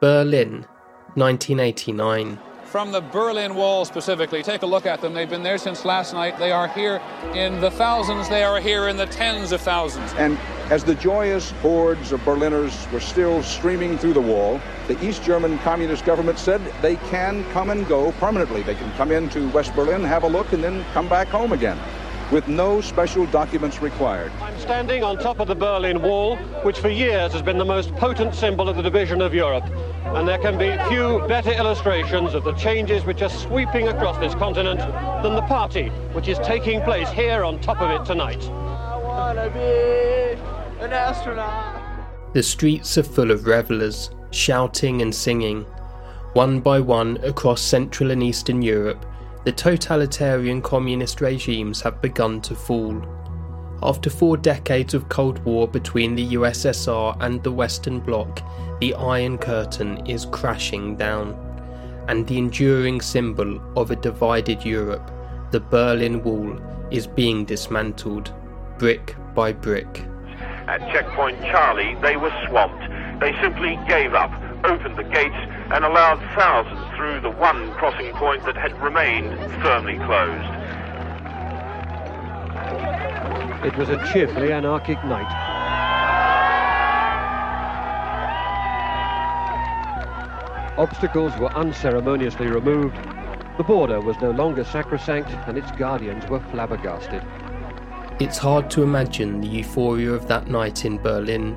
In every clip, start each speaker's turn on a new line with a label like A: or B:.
A: Berlin, 1989.
B: From the Berlin Wall specifically, take a look at them. They've been there since last night. They are here in the thousands, they are here in the tens of thousands.
C: And as the joyous hordes of Berliners were still streaming through the wall, the East German communist government said they can come and go permanently. They can come into West Berlin, have a look, and then come back home again with no special documents required.
D: I'm standing on top of the Berlin Wall, which for years has been the most potent symbol of the division of Europe. And there can be few better illustrations of the changes which are sweeping across this continent than the party which is taking place here on top of it tonight. I want to be
A: an astronaut. The streets are full of revellers, shouting and singing. One by one across Central and Eastern Europe, the totalitarian communist regimes have begun to fall. After four decades of Cold War between the USSR and the Western Bloc, the Iron Curtain is crashing down, and the enduring symbol of a divided Europe, the Berlin Wall, is being dismantled, brick by brick.
E: At checkpoint Charlie, they were swamped. They simply gave up, opened the gates, and allowed thousands through the one crossing point that had remained firmly closed.
D: It was a cheerfully anarchic night. Obstacles were unceremoniously removed. The border was no longer sacrosanct, and its guardians were flabbergasted.
A: It's hard to imagine the euphoria of that night in Berlin.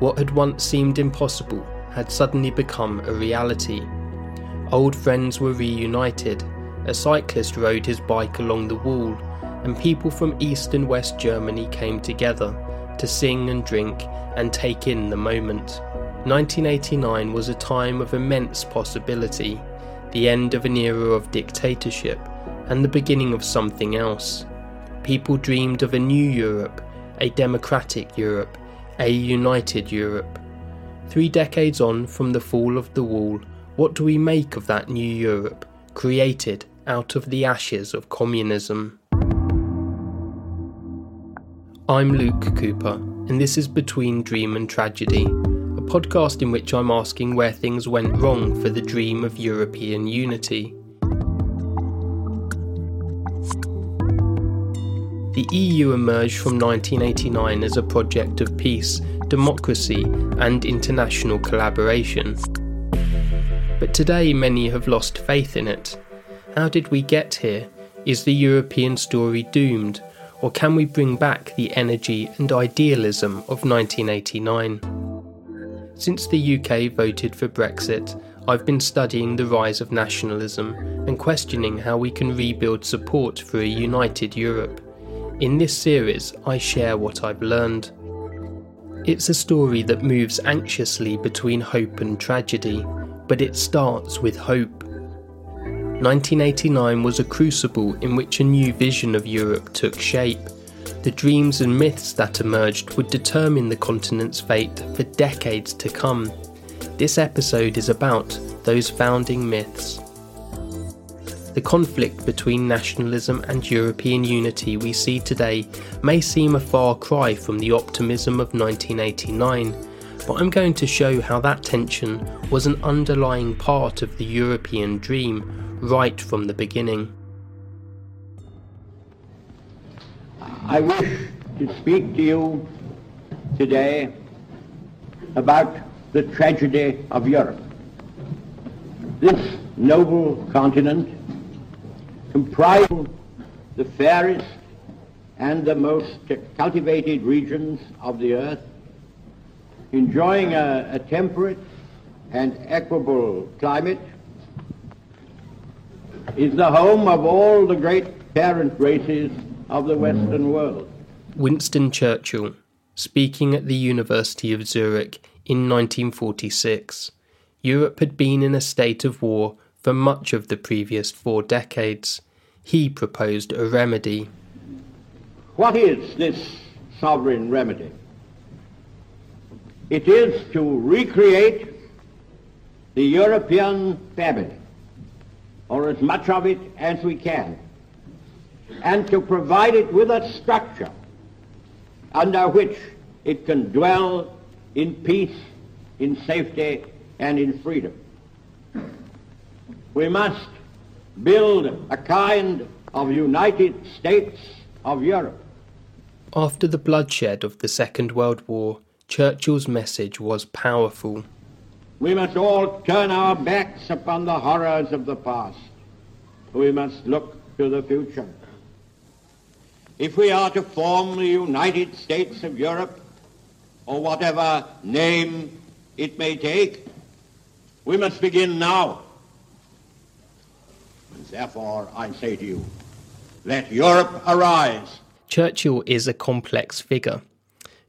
A: What had once seemed impossible had suddenly become a reality. Old friends were reunited, a cyclist rode his bike along the wall, and people from East and West Germany came together to sing and drink and take in the moment. 1989 was a time of immense possibility, the end of an era of dictatorship, and the beginning of something else. People dreamed of a new Europe, a democratic Europe, a united Europe. Three decades on from the fall of the wall, what do we make of that new Europe, created out of the ashes of communism? I'm Luke Cooper, and this is Between Dream and Tragedy, a podcast in which I'm asking where things went wrong for the dream of European unity. The EU emerged from 1989 as a project of peace democracy, and international collaboration. But today, many have lost faith in it. How did we get here? Is the European story doomed? Or can we bring back the energy and idealism of 1989? Since the UK voted for Brexit, I've been studying the rise of nationalism and questioning how we can rebuild support for a united Europe. In this series, I share what I've learned. It's a story that moves anxiously between hope and tragedy, but it starts with hope. 1989 was a crucible in which a new vision of Europe took shape. The dreams and myths that emerged would determine the continent's fate for decades to come. This episode is about those founding myths. The conflict between nationalism and European unity we see today may seem a far cry from the optimism of 1989, but I'm going to show how that tension was an underlying part of the European dream right from the beginning.
F: I wish to speak to you today about the tragedy of Europe. This noble continent comprising the fairest and the most cultivated regions of the earth, enjoying a, a temperate and equable climate, is the home of all the great parent races of the Western world.
A: Winston Churchill, speaking at the University of Zurich in 1946, Europe had been in a state of war for much of the previous four decades. He proposed a remedy.
F: What is this sovereign remedy? It is to recreate the European family, or as much of it as we can, and to provide it with a structure under which it can dwell in peace, in safety, and in freedom. We must build a kind of United States of Europe.
A: After the bloodshed of the Second World War, Churchill's message was powerful.
F: We must all turn our backs upon the horrors of the past. We must look to the future. If we are to form the United States of Europe, or whatever name it may take, we must begin now. Therefore, I say to you, let Europe arise.
A: Churchill is a complex figure.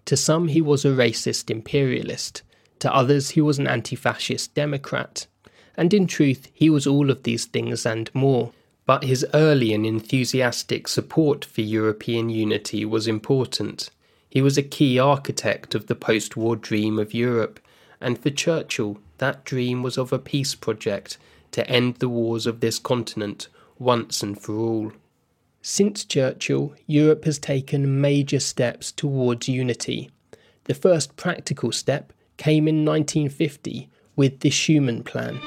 A: To some, he was a racist imperialist. To others, he was an anti fascist Democrat. And in truth, he was all of these things and more. But his early and enthusiastic support for European unity was important. He was a key architect of the post war dream of Europe, and for Churchill, that dream was of a peace project to end the wars of this continent once and for all. Since Churchill, Europe has taken major steps towards unity. The first practical step came in 1950 with the Schuman Plan.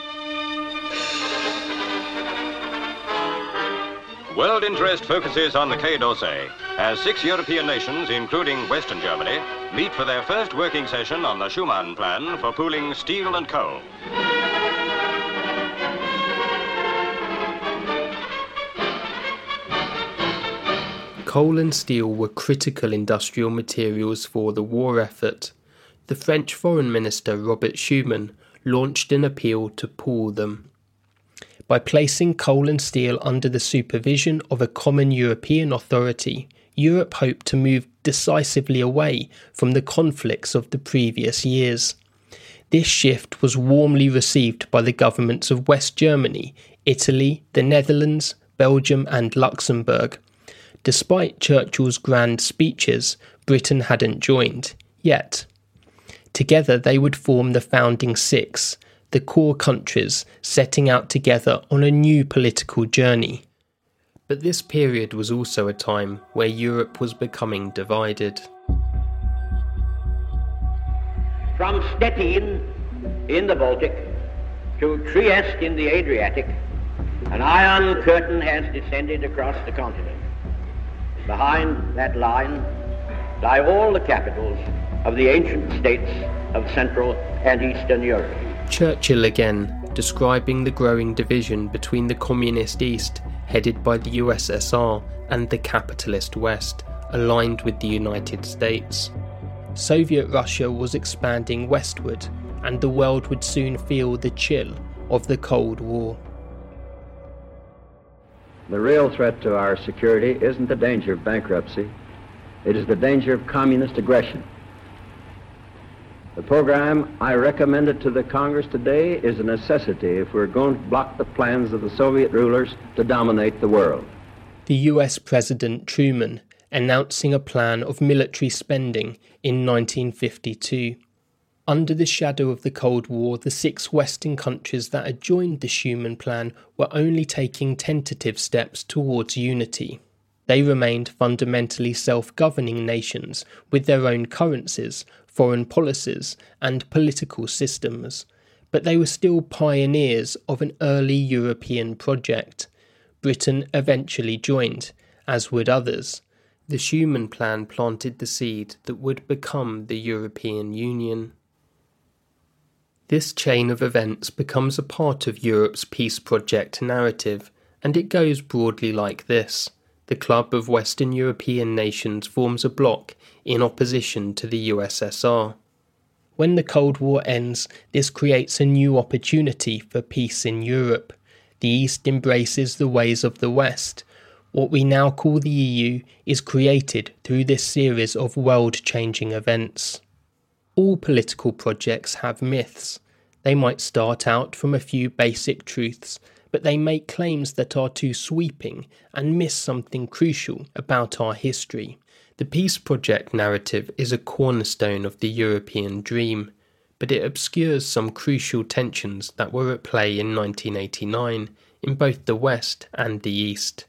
G: World interest focuses on the Quai d'Orsay as six European nations, including Western Germany, meet for their first working session on the Schuman Plan for pooling steel and coal.
A: Coal and steel were critical industrial materials for the war effort. The French Foreign Minister Robert Schuman launched an appeal to pool them. By placing coal and steel under the supervision of a common European authority, Europe hoped to move decisively away from the conflicts of the previous years. This shift was warmly received by the governments of West Germany, Italy, the Netherlands, Belgium, and Luxembourg. Despite Churchill's grand speeches, Britain hadn't joined, yet. Together they would form the founding six, the core countries setting out together on a new political journey. But this period was also a time where Europe was becoming divided.
F: From Stettin in the Baltic to Trieste in the Adriatic, an iron curtain has descended across the continent. Behind that line lie all the capitals of the ancient states of Central and Eastern Europe.
A: Churchill again, describing the growing division between the Communist East, headed by the USSR, and the capitalist West, aligned with the United States. Soviet Russia was expanding westward, and the world would soon feel the chill of the Cold War.
H: The real threat to our security isn't the danger of bankruptcy, it is the danger of communist aggression. The program I recommended to the Congress today is a necessity if we're going to block the plans of the Soviet rulers to dominate the world.
A: The US President Truman announcing a plan of military spending in 1952. Under the shadow of the Cold War, the six Western countries that had joined the Schuman Plan were only taking tentative steps towards unity. They remained fundamentally self governing nations with their own currencies, foreign policies, and political systems, but they were still pioneers of an early European project. Britain eventually joined, as would others. The Schuman Plan planted the seed that would become the European Union. This chain of events becomes a part of Europe's peace project narrative, and it goes broadly like this. The Club of Western European Nations forms a bloc in opposition to the USSR. When the Cold War ends, this creates a new opportunity for peace in Europe. The East embraces the ways of the West. What we now call the EU is created through this series of world changing events. All political projects have myths. They might start out from a few basic truths, but they make claims that are too sweeping and miss something crucial about our history. The Peace Project narrative is a cornerstone of the European dream, but it obscures some crucial tensions that were at play in 1989 in both the West and the East.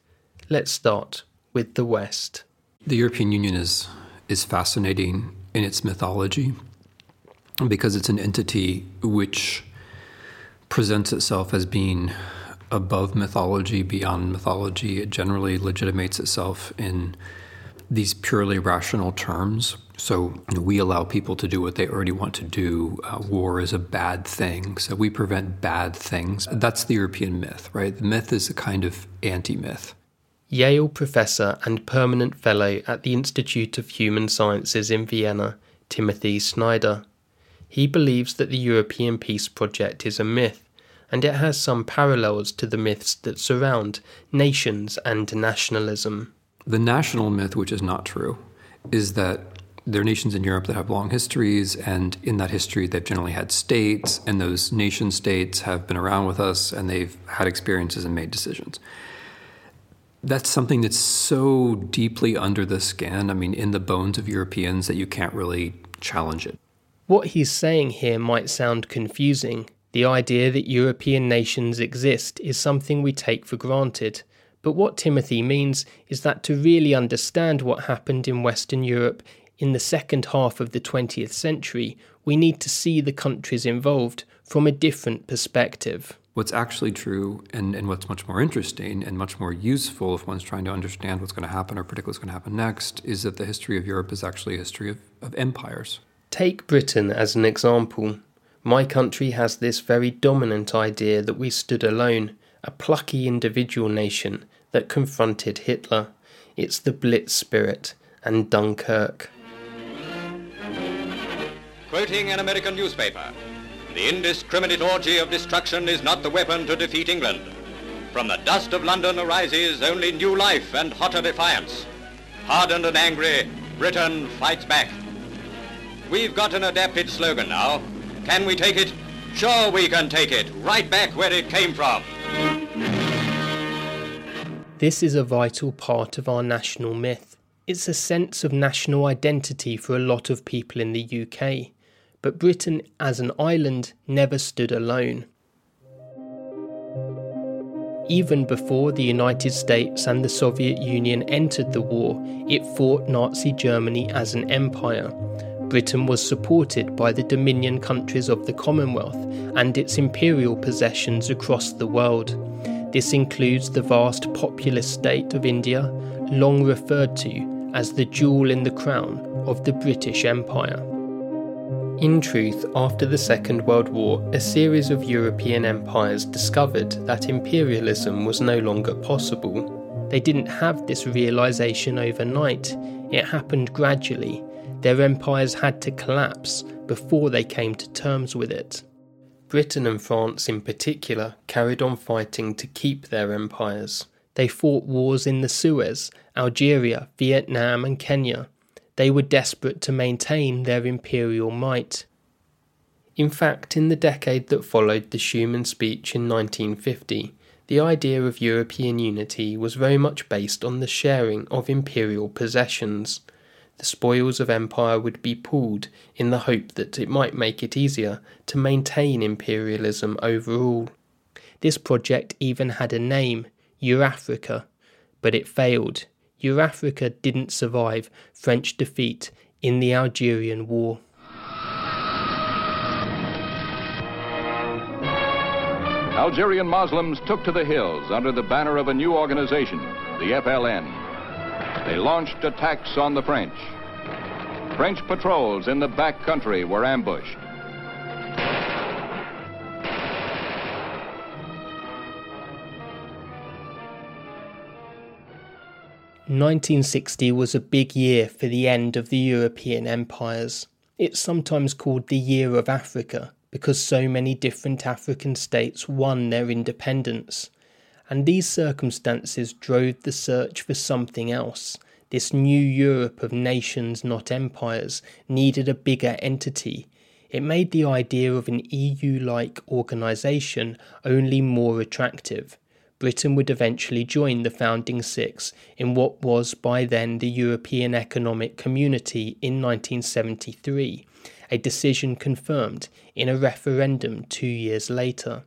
A: Let's start with the West.
I: The European Union is, is fascinating in its mythology because it's an entity which presents itself as being above mythology, beyond mythology. It generally legitimates itself in these purely rational terms. So we allow people to do what they already want to do. Uh, war is a bad thing, so we prevent bad things. That's the European myth, right? The myth is a kind of anti myth.
A: Yale professor and permanent fellow at the Institute of Human Sciences in Vienna, Timothy Snyder. He believes that the European peace project is a myth, and it has some parallels to the myths that surround nations and nationalism.
I: The national myth, which is not true, is that there are nations in Europe that have long histories, and in that history, they've generally had states, and those nation states have been around with us and they've had experiences and made decisions. That's something that's so deeply under the skin, I mean, in the bones of Europeans, that you can't really challenge it.
A: What he's saying here might sound confusing. The idea that European nations exist is something we take for granted. But what Timothy means is that to really understand what happened in Western Europe in the second half of the 20th century, we need to see the countries involved from a different perspective.
I: What's actually true, and, and what's much more interesting and much more useful if one's trying to understand what's going to happen or predict what's going to happen next, is that the history of Europe is actually a history of, of empires.
A: Take Britain as an example. My country has this very dominant idea that we stood alone, a plucky individual nation that confronted Hitler. It's the Blitz spirit and Dunkirk.
G: Quoting an American newspaper, the indiscriminate orgy of destruction is not the weapon to defeat England. From the dust of London arises only new life and hotter defiance. Hardened and angry, Britain fights back. We've got an adapted slogan now. Can we take it? Sure we can take it, right back where it came from.
A: This is a vital part of our national myth. It's a sense of national identity for a lot of people in the UK but Britain as an island never stood alone. Even before the United States and the Soviet Union entered the war, it fought Nazi Germany as an empire. Britain was supported by the Dominion countries of the Commonwealth and its imperial possessions across the world. This includes the vast populous state of India, long referred to as the jewel in the crown of the British Empire. In truth, after the Second World War, a series of European empires discovered that imperialism was no longer possible. They didn't have this realization overnight, it happened gradually. Their empires had to collapse before they came to terms with it. Britain and France, in particular, carried on fighting to keep their empires. They fought wars in the Suez, Algeria, Vietnam, and Kenya they were desperate to maintain their imperial might. In fact, in the decade that followed the Schuman speech in 1950, the idea of European unity was very much based on the sharing of imperial possessions. The spoils of empire would be pooled in the hope that it might make it easier to maintain imperialism overall. This project even had a name, Eurafrica, but it failed Eurafrica didn't survive French defeat in the Algerian War.
C: Algerian Muslims took to the hills under the banner of a new organization, the FLN. They launched attacks on the French. French patrols in the back country were ambushed.
A: 1960 was a big year for the end of the European empires. It's sometimes called the Year of Africa because so many different African states won their independence. And these circumstances drove the search for something else. This new Europe of nations, not empires, needed a bigger entity. It made the idea of an EU like organisation only more attractive. Britain would eventually join the founding six in what was by then the European Economic Community in 1973, a decision confirmed in a referendum two years later.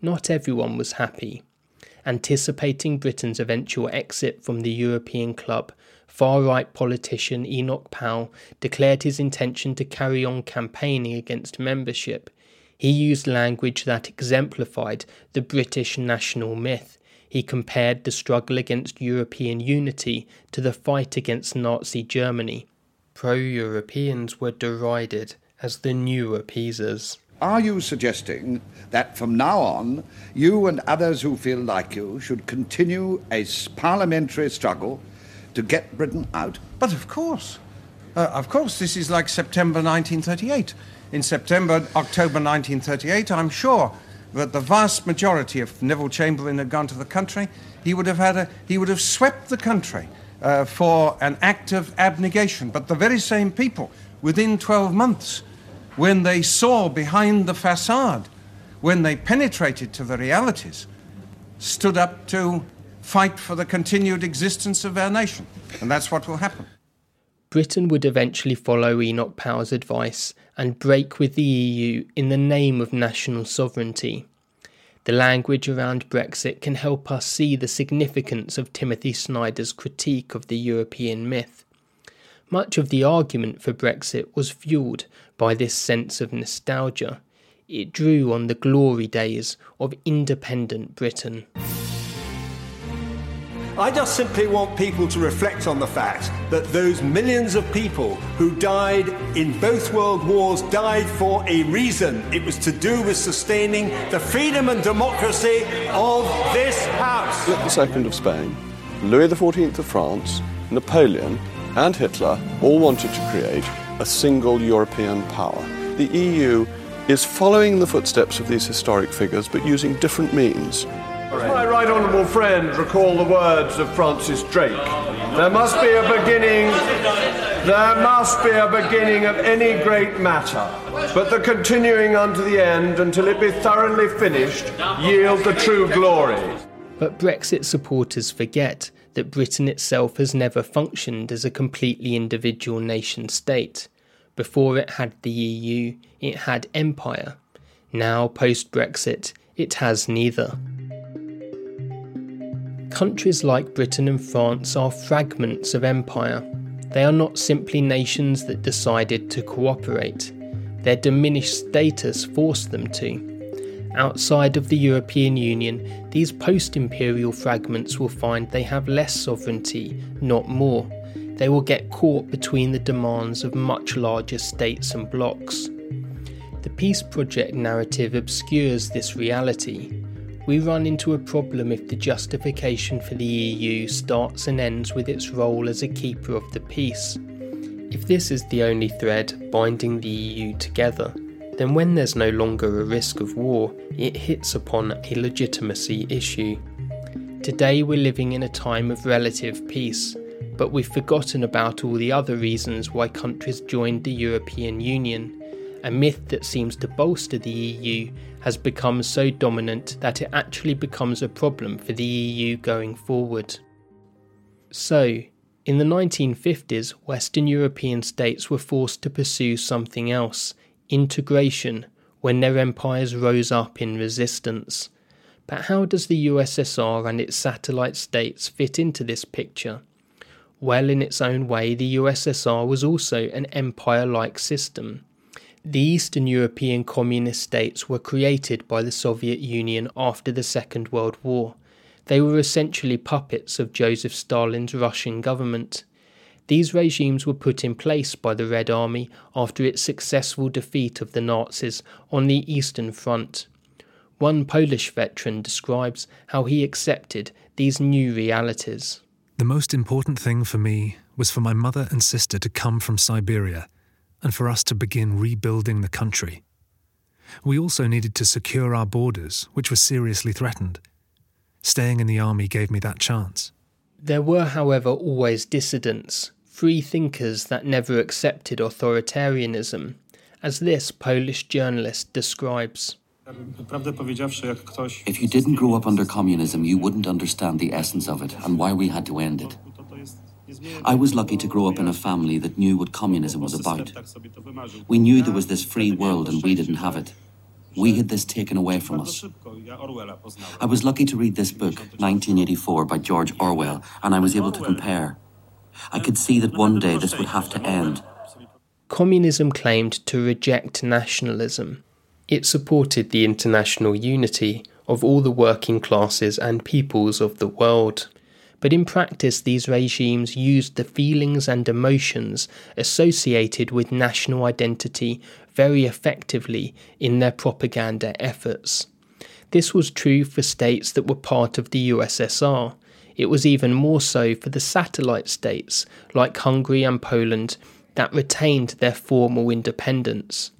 A: Not everyone was happy. Anticipating Britain's eventual exit from the European club, far right politician Enoch Powell declared his intention to carry on campaigning against membership He used language that exemplified the British national myth. He compared the struggle against European unity to the fight against Nazi Germany. Pro Europeans were derided as the new appeasers.
J: Are you suggesting that from now on, you and others who feel like you should continue a parliamentary struggle to get Britain out?
K: But of course. Uh, of course, this is like September 1938. In September, October 1938, I'm sure that the vast majority of Neville Chamberlain had gone to the country. He would have had a, he would have swept the country uh, for an act of abnegation. But the very same people, within 12 months, when they saw behind the facade, when they penetrated to the realities, stood up to fight for the continued existence of our nation. And that's what will happen.
A: Britain would eventually follow Enoch Powell's advice and break with the EU in the name of national sovereignty. The language around Brexit can help us see the significance of Timothy Snyder's critique of the European myth. Much of the argument for Brexit was fueled by this sense of nostalgia. It drew on the glory days of independent Britain.
L: I just simply want people to reflect on the fact that those millions of people who died in both world wars died for a reason. It was to do with sustaining the freedom and democracy of this house.
M: Philip II of Spain, Louis XIV of France, Napoleon, and Hitler all wanted to create a single European power. The EU is following the footsteps of these historic figures but using different means.
N: Does my right honourable friend recall the words of Francis Drake? There must be a beginning. There must be a beginning of any great matter, but the continuing unto the end until it be thoroughly finished yield the true glory.
A: But Brexit supporters forget that Britain itself has never functioned as a completely individual nation state. Before it had the EU, it had empire. Now, post Brexit, it has neither. Countries like Britain and France are fragments of empire. They are not simply nations that decided to cooperate. Their diminished status forced them to. Outside of the European Union, these post imperial fragments will find they have less sovereignty, not more. They will get caught between the demands of much larger states and blocs. The Peace Project narrative obscures this reality. We run into a problem if the justification for the EU starts and ends with its role as a keeper of the peace. If this is the only thread binding the EU together, then when there's no longer a risk of war, it hits upon a legitimacy issue. Today we're living in a time of relative peace, but we've forgotten about all the other reasons why countries joined the European Union. A myth that seems to bolster the EU has become so dominant that it actually becomes a problem for the EU going forward. So, in the 1950s, Western European states were forced to pursue something else integration when their empires rose up in resistance. But how does the USSR and its satellite states fit into this picture? Well, in its own way, the USSR was also an empire like system. The Eastern European communist states were created by the Soviet Union after the Second World War. They were essentially puppets of Joseph Stalin's Russian government. These regimes were put in place by the Red Army after its successful defeat of the Nazis on the Eastern Front. One Polish veteran describes how he accepted these new realities.
O: The most important thing for me was for my mother and sister to come from Siberia and for us to begin rebuilding the country. We also needed to secure our borders, which were seriously threatened. Staying in the army gave me that chance.
A: There were, however, always dissidents, free thinkers that never accepted authoritarianism, as this Polish journalist describes.
P: If you didn't grow up under communism, you wouldn't understand the essence of it and why we had to end it. I was lucky to grow up in a family that knew what communism was about. We knew there was this free world and we didn't have it. We had this taken away from us. I was lucky to read this book, 1984, by George Orwell, and I was able to compare. I could see that one day this would have to end.
A: Communism claimed to reject nationalism. It supported the international unity of all the working classes and peoples of the world. But in practice, these regimes used the feelings and emotions associated with national identity very effectively in their propaganda efforts. This was true for states that were part of the USSR. It was even more so for the satellite states like Hungary and Poland that retained their formal independence.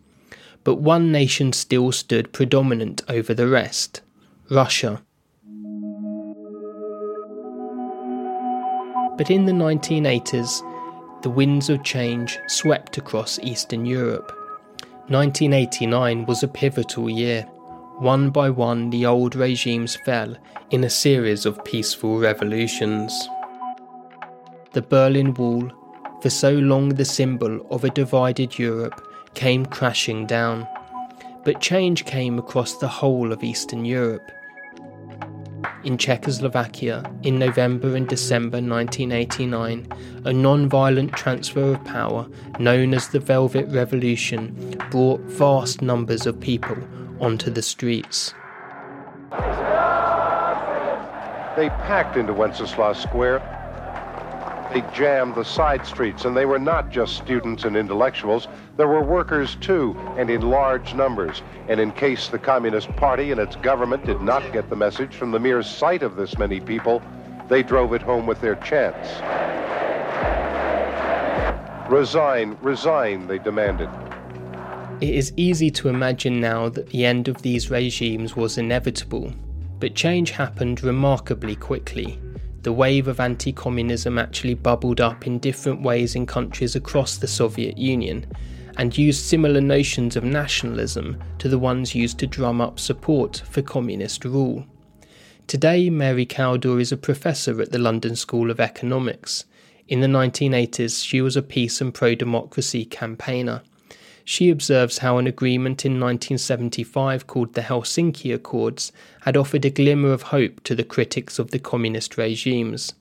A: But one nation still stood predominant over the rest Russia. But in the 1980s, the winds of change swept across Eastern Europe. 1989 was a pivotal year. One by one, the old regimes fell in a series of peaceful revolutions. The Berlin Wall, for so long the symbol of a divided Europe, came crashing down. But change came across the whole of Eastern Europe in Czechoslovakia in November and December 1989, a non violent transfer of power known as the Velvet Revolution brought vast numbers of people onto the streets.
Q: They packed into Wenceslas Square they jammed the side streets, and they were not just students and intellectuals. There were workers too, and in large numbers. And in case the Communist Party and its government did not get the message from the mere sight of this many people, they drove it home with their chants. Resign, resign, they demanded.
A: It is easy to imagine now that the end of these regimes was inevitable, but change happened remarkably quickly the wave of anti communism actually bubbled up in different ways in countries across the Soviet Union and used similar notions of nationalism to the ones used to drum up support for communist rule. Today, Mary Kaldor is a professor at the London School of Economics. In the 1980s, she was a peace and pro democracy campaigner. She observes how an agreement in 1975 called the Helsinki Accords had offered a glimmer of hope to the critics of the communist regimes.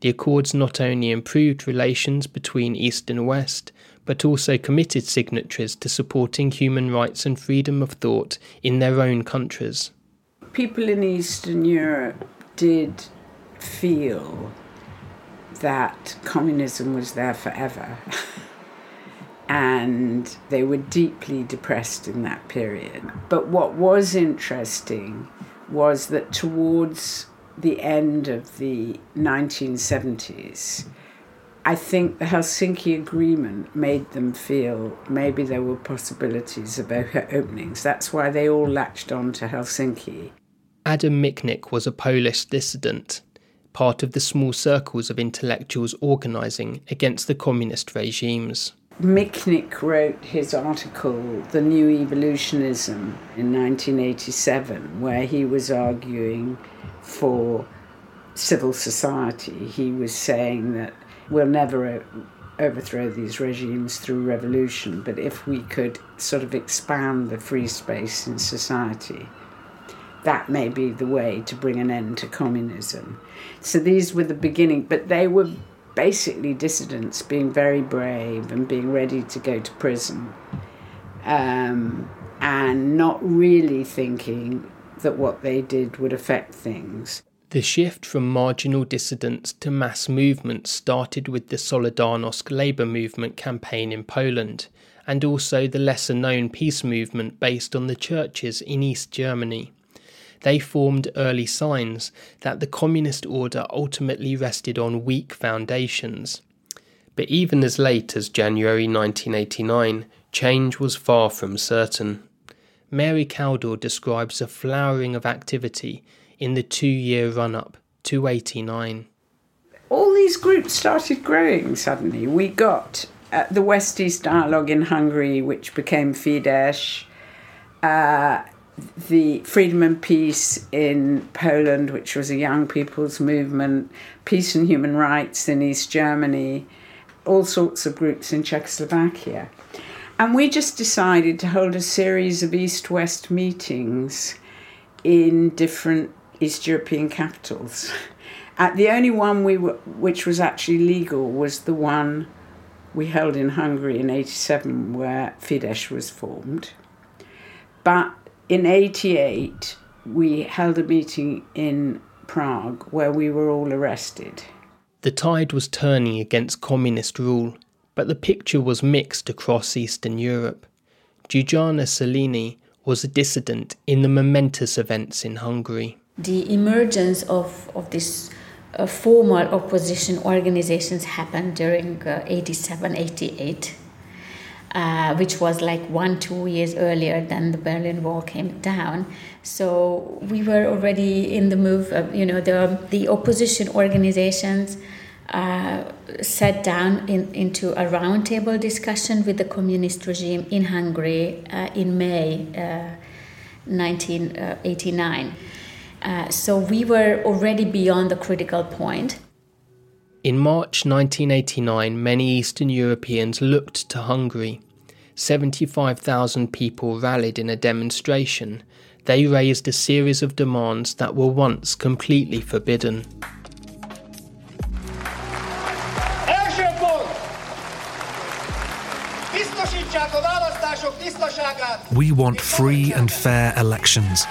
A: The Accords not only improved relations between East and West, but also committed signatories to supporting human rights and freedom of thought in their own countries.
R: People in Eastern Europe did feel that communism was there forever. and they were deeply depressed in that period. But what was interesting was that towards the end of the 1970s, I think the Helsinki Agreement made them feel maybe there were possibilities of openings. That's why they all latched on to Helsinki.
A: Adam Michnik was a Polish dissident, part of the small circles of intellectuals organising against the communist regimes.
R: Michnik wrote his article, The New Evolutionism, in 1987, where he was arguing for civil society. He was saying that we'll never uh, overthrow these regimes through revolution, but if we could sort of expand the free space in society, that may be the way to bring an end to communism. So these were the beginning, but they were basically dissidents being very brave and being ready to go to prison um, and not really thinking that what they did would affect things.
A: The shift from marginal dissidents to mass movements started with the Solidarność labour movement campaign in Poland, and also the lesser known peace movement based on the churches in East Germany they formed early signs that the communist order ultimately rested on weak foundations. But even as late as January 1989, change was far from certain. Mary Kaldor describes a flowering of activity in the two year run up to 89.
R: All these groups started growing suddenly. We got uh, the West East Dialogue in Hungary, which became Fidesz. Uh, the Freedom and Peace in Poland, which was a young people's movement, Peace and Human Rights in East Germany, all sorts of groups in Czechoslovakia. And we just decided to hold a series of East West meetings in different East European capitals. Uh, the only one we were, which was actually legal was the one we held in Hungary in 87, where Fidesz was formed But in 88, we held a meeting in Prague where we were all arrested.
A: The tide was turning against communist rule, but the picture was mixed across Eastern Europe. Zsuzsanna Szelényi was a dissident in the momentous events in Hungary.
S: The emergence of, of these uh, formal opposition organizations happened during uh, 87 88 uh, which was like one, two years earlier than the Berlin Wall came down. So we were already in the move. Of, you know, the the opposition organizations uh, sat down in, into a roundtable discussion with the communist regime in Hungary uh, in May 1989. Uh, uh, so we were already beyond the critical point.
A: In March 1989, many Eastern Europeans looked to Hungary. 75,000 people rallied in a demonstration. They raised a series of demands that were once completely forbidden.
O: We want free and fair elections.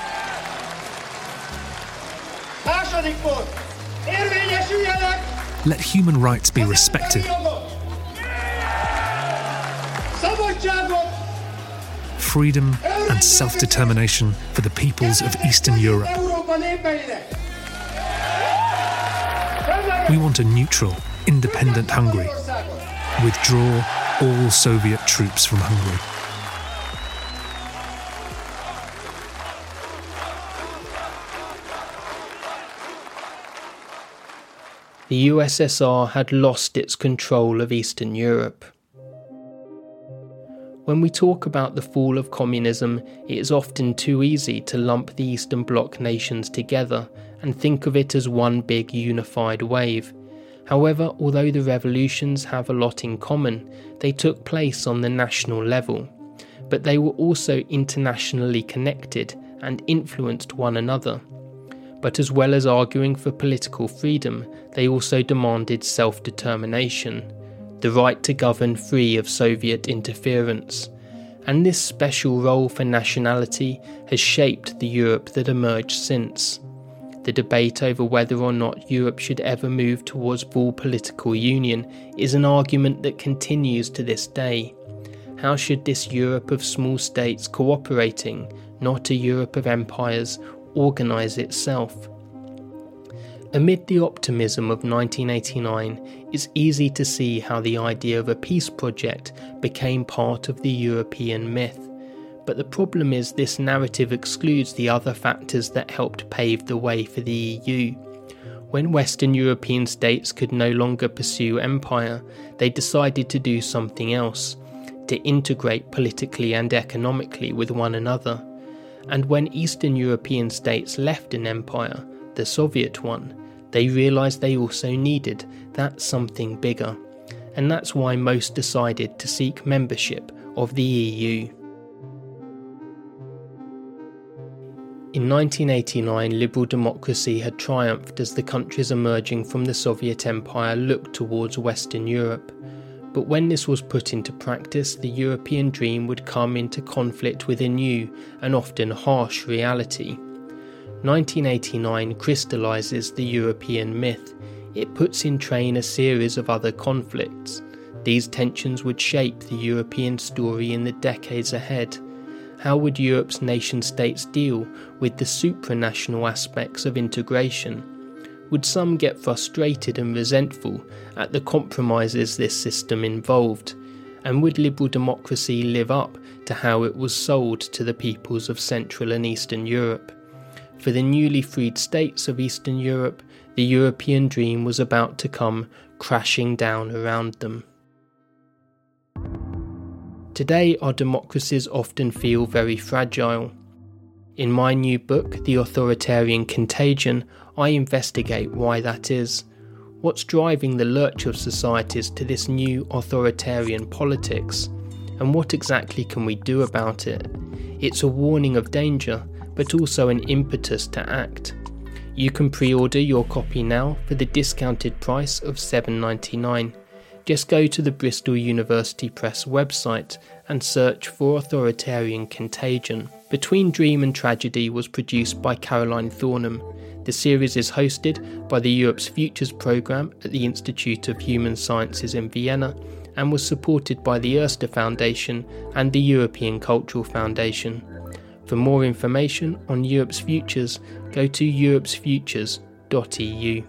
O: Let human rights be respected. Freedom and self determination for the peoples of Eastern Europe. We want a neutral, independent Hungary. Withdraw all Soviet troops from Hungary.
A: The USSR had lost its control of Eastern Europe. When we talk about the fall of communism, it is often too easy to lump the Eastern Bloc nations together and think of it as one big unified wave. However, although the revolutions have a lot in common, they took place on the national level. But they were also internationally connected and influenced one another. But as well as arguing for political freedom, they also demanded self determination, the right to govern free of Soviet interference. And this special role for nationality has shaped the Europe that emerged since. The debate over whether or not Europe should ever move towards full political union is an argument that continues to this day. How should this Europe of small states cooperating, not a Europe of empires, organise itself. Amid the optimism of 1989, it's easy to see how the idea of a peace project became part of the European myth. But the problem is, this narrative excludes the other factors that helped pave the way for the EU. When Western European states could no longer pursue empire, they decided to do something else to integrate politically and economically with one another. And when Eastern European states left an empire, the Soviet one, they realised they also needed that something bigger. And that's why most decided to seek membership of the EU. In 1989, liberal democracy had triumphed as the countries emerging from the Soviet Empire looked towards Western Europe. But when this was put into practice, the European dream would come into conflict with a new and often harsh reality. 1989 crystallises the European myth. It puts in train a series of other conflicts. These tensions would shape the European story in the decades ahead. How would Europe's nation states deal with the supranational aspects of integration? Would some get frustrated and resentful at the compromises this system involved? And would liberal democracy live up to how it was sold to the peoples of Central and Eastern Europe? For the newly freed states of Eastern Europe, the European dream was about to come crashing down around them. Today, our democracies often feel very fragile. In my new book, The Authoritarian Contagion, I investigate why that is. What's driving the lurch of societies to this new authoritarian politics? And what exactly can we do about it? It's a warning of danger, but also an impetus to act. You can pre order your copy now for the discounted price of $7.99. Just go to the Bristol University Press website and Search for Authoritarian Contagion. Between Dream and Tragedy was produced by Caroline Thornham. The series is hosted by the Europe's Futures programme at the Institute of Human Sciences in Vienna and was supported by the Erste Foundation and the European Cultural Foundation. For more information on Europe's futures, go to europesfutures.eu.